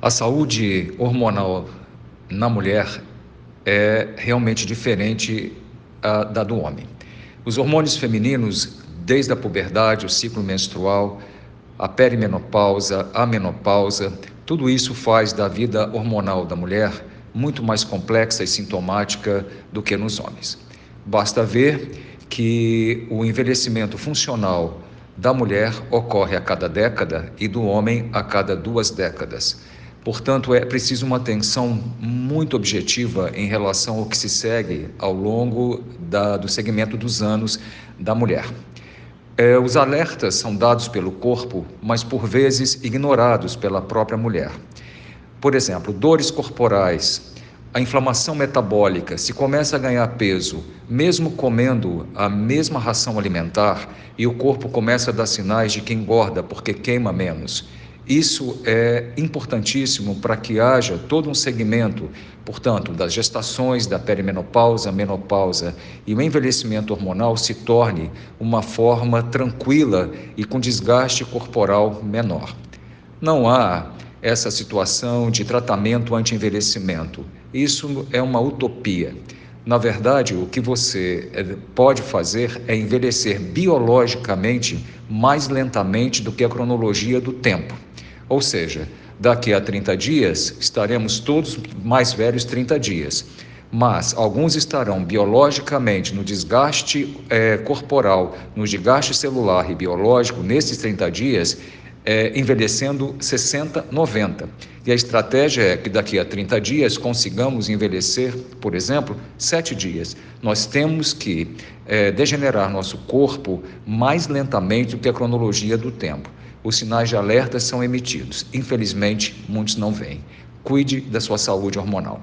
A saúde hormonal na mulher é realmente diferente uh, da do homem. Os hormônios femininos, desde a puberdade, o ciclo menstrual, a perimenopausa, a menopausa, tudo isso faz da vida hormonal da mulher muito mais complexa e sintomática do que nos homens. Basta ver que o envelhecimento funcional da mulher ocorre a cada década e do homem a cada duas décadas. Portanto, é preciso uma atenção muito objetiva em relação ao que se segue ao longo da, do segmento dos anos da mulher. É, os alertas são dados pelo corpo, mas por vezes ignorados pela própria mulher. Por exemplo, dores corporais, a inflamação metabólica, se começa a ganhar peso, mesmo comendo a mesma ração alimentar, e o corpo começa a dar sinais de que engorda porque queima menos. Isso é importantíssimo para que haja todo um segmento, portanto, das gestações, da perimenopausa, menopausa e o envelhecimento hormonal se torne uma forma tranquila e com desgaste corporal menor. Não há essa situação de tratamento anti-envelhecimento. Isso é uma utopia. Na verdade, o que você eh, pode fazer é envelhecer biologicamente mais lentamente do que a cronologia do tempo. Ou seja, daqui a 30 dias estaremos todos mais velhos 30 dias. Mas alguns estarão biologicamente no desgaste é, corporal, no desgaste celular e biológico nesses 30 dias, é, envelhecendo 60, 90. E a estratégia é que daqui a 30 dias consigamos envelhecer, por exemplo, 7 dias. Nós temos que é, degenerar nosso corpo mais lentamente do que a cronologia do tempo os sinais de alerta são emitidos. Infelizmente, muitos não vêm. Cuide da sua saúde hormonal.